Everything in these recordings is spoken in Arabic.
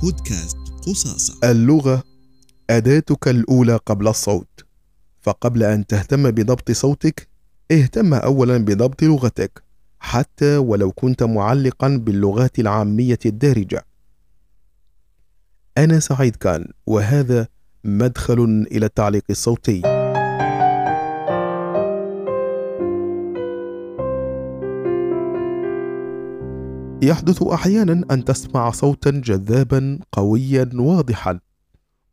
بودكاست قصاصة. اللغة أداتك الأولى قبل الصوت. فقبل أن تهتم بضبط صوتك اهتم أولا بضبط لغتك حتى ولو كنت معلقا باللغات العامية الدارجة. أنا سعيد كان وهذا مدخل إلى التعليق الصوتي. يحدث أحيانا أن تسمع صوتا جذابا قويا واضحا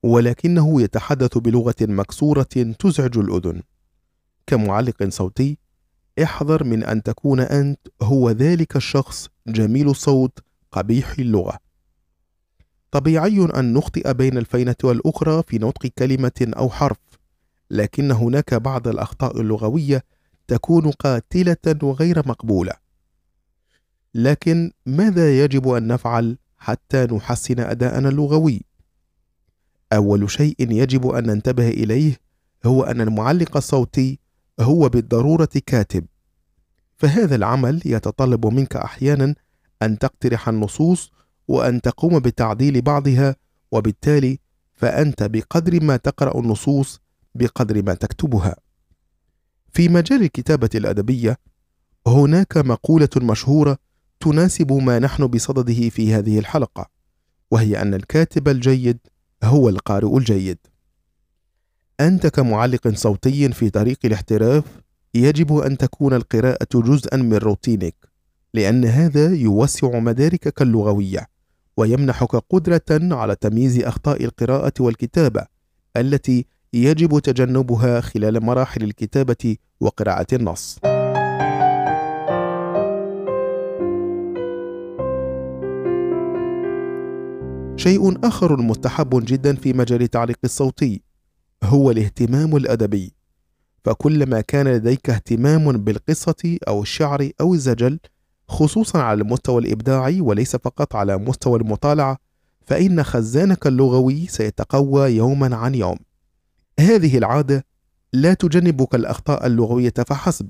ولكنه يتحدث بلغة مكسورة تزعج الأذن. كمعلق صوتي احذر من أن تكون أنت هو ذلك الشخص جميل الصوت قبيح اللغة. طبيعي أن نخطئ بين الفينة والأخرى في نطق كلمة أو حرف لكن هناك بعض الأخطاء اللغوية تكون قاتلة وغير مقبولة. لكن ماذا يجب أن نفعل حتى نحسن أداءنا اللغوي؟ أول شيء يجب أن ننتبه إليه هو أن المعلق الصوتي هو بالضرورة كاتب. فهذا العمل يتطلب منك أحيانا أن تقترح النصوص وأن تقوم بتعديل بعضها وبالتالي فأنت بقدر ما تقرأ النصوص بقدر ما تكتبها. في مجال الكتابة الأدبية هناك مقولة مشهورة تناسب ما نحن بصدده في هذه الحلقة وهي أن الكاتب الجيد هو القارئ الجيد. أنت كمعلق صوتي في طريق الاحتراف يجب أن تكون القراءة جزءا من روتينك لأن هذا يوسع مداركك اللغوية ويمنحك قدرة على تمييز أخطاء القراءة والكتابة التي يجب تجنبها خلال مراحل الكتابة وقراءة النص. شيء آخر مستحب جدا في مجال التعليق الصوتي هو الاهتمام الأدبي. فكلما كان لديك اهتمام بالقصة أو الشعر أو الزجل خصوصا على المستوى الإبداعي وليس فقط على مستوى المطالعة فإن خزانك اللغوي سيتقوى يوما عن يوم. هذه العادة لا تجنبك الأخطاء اللغوية فحسب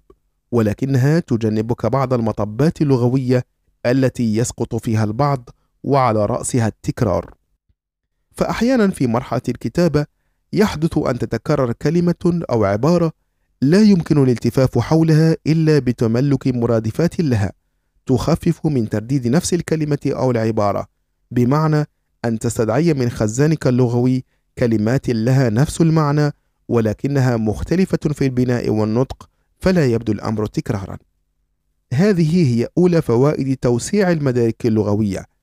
ولكنها تجنبك بعض المطبات اللغوية التي يسقط فيها البعض وعلى رأسها التكرار فأحيانا في مرحلة الكتابة يحدث أن تتكرر كلمة أو عبارة لا يمكن الالتفاف حولها إلا بتملك مرادفات لها تخفف من ترديد نفس الكلمة أو العبارة بمعنى أن تستدعي من خزانك اللغوي كلمات لها نفس المعنى ولكنها مختلفة في البناء والنطق فلا يبدو الأمر تكرارا. هذه هي أولى فوائد توسيع المدارك اللغوية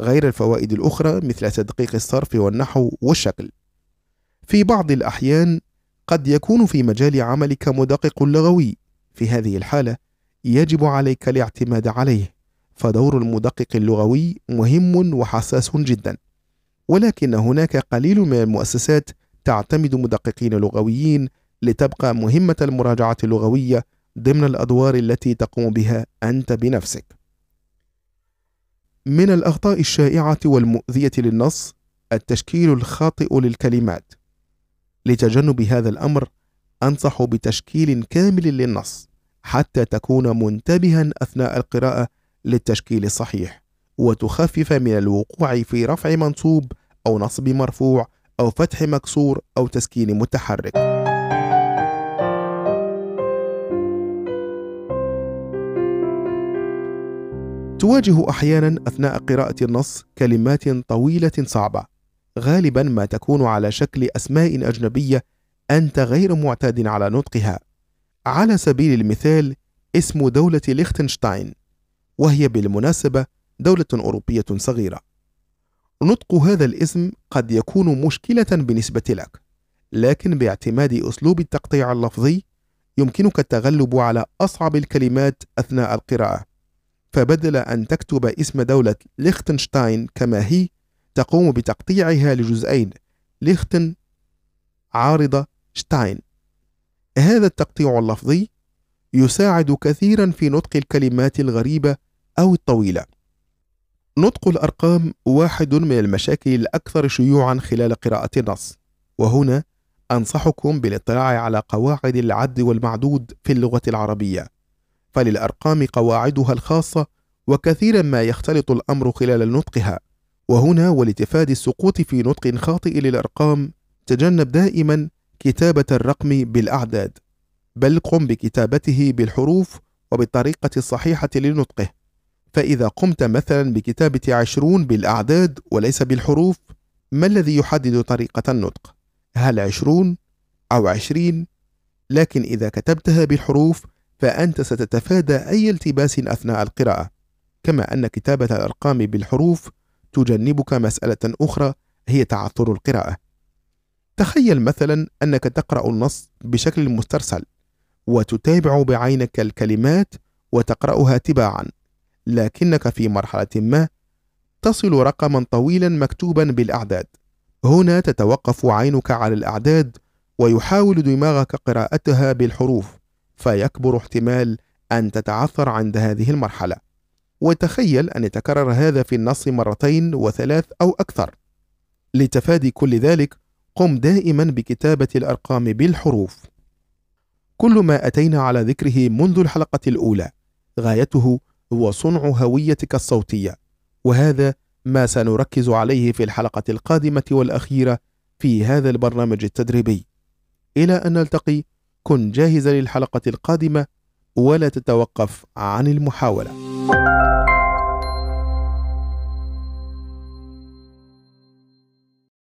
غير الفوائد الأخرى مثل تدقيق الصرف والنحو والشكل. في بعض الأحيان قد يكون في مجال عملك مدقق لغوي، في هذه الحالة يجب عليك الاعتماد عليه، فدور المدقق اللغوي مهم وحساس جدا. ولكن هناك قليل من المؤسسات تعتمد مدققين لغويين لتبقى مهمة المراجعة اللغوية ضمن الأدوار التي تقوم بها أنت بنفسك. من الأخطاء الشائعة والمؤذية للنص التشكيل الخاطئ للكلمات. لتجنب هذا الأمر أنصح بتشكيل كامل للنص حتى تكون منتبها أثناء القراءة للتشكيل الصحيح وتخفف من الوقوع في رفع منصوب أو نصب مرفوع أو فتح مكسور أو تسكين متحرك. تواجه أحيانا أثناء قراءة النص كلمات طويلة صعبة غالبا ما تكون على شكل أسماء أجنبية أنت غير معتاد على نطقها. على سبيل المثال اسم دولة ليختنشتاين وهي بالمناسبة دولة أوروبية صغيرة. نطق هذا الاسم قد يكون مشكلة بالنسبة لك لكن باعتماد أسلوب التقطيع اللفظي يمكنك التغلب على أصعب الكلمات أثناء القراءة. فبدل أن تكتب اسم دولة ليختنشتاين كما هي تقوم بتقطيعها لجزئين ليختن عارضة شتاين. هذا التقطيع اللفظي يساعد كثيرا في نطق الكلمات الغريبة أو الطويلة. نطق الأرقام واحد من المشاكل الأكثر شيوعا خلال قراءة النص وهنا أنصحكم بالاطلاع على قواعد العد والمعدود في اللغة العربية. فللأرقام قواعدها الخاصة وكثيرا ما يختلط الأمر خلال نطقها وهنا ولتفادي السقوط في نطق خاطئ للأرقام تجنب دائما كتابة الرقم بالأعداد بل قم بكتابته بالحروف وبالطريقة الصحيحة لنطقه فإذا قمت مثلا بكتابة عشرون بالأعداد وليس بالحروف ما الذي يحدد طريقة النطق؟ هل عشرون أو عشرين؟ لكن إذا كتبتها بالحروف فأنت ستتفادى أي التباس أثناء القراءة. كما أن كتابة الأرقام بالحروف تجنبك مسألة أخرى هي تعثر القراءة. تخيل مثلا أنك تقرأ النص بشكل مسترسل وتتابع بعينك الكلمات وتقرأها تباعا لكنك في مرحلة ما تصل رقما طويلا مكتوبا بالأعداد. هنا تتوقف عينك على الأعداد ويحاول دماغك قراءتها بالحروف. فيكبر احتمال أن تتعثر عند هذه المرحلة. وتخيل أن يتكرر هذا في النص مرتين وثلاث أو أكثر. لتفادي كل ذلك قم دائما بكتابة الأرقام بالحروف. كل ما أتينا على ذكره منذ الحلقة الأولى غايته هو صنع هويتك الصوتية. وهذا ما سنركز عليه في الحلقة القادمة والأخيرة في هذا البرنامج التدريبي. إلى أن نلتقي كن جاهزا للحلقة القادمة ولا تتوقف عن المحاولة.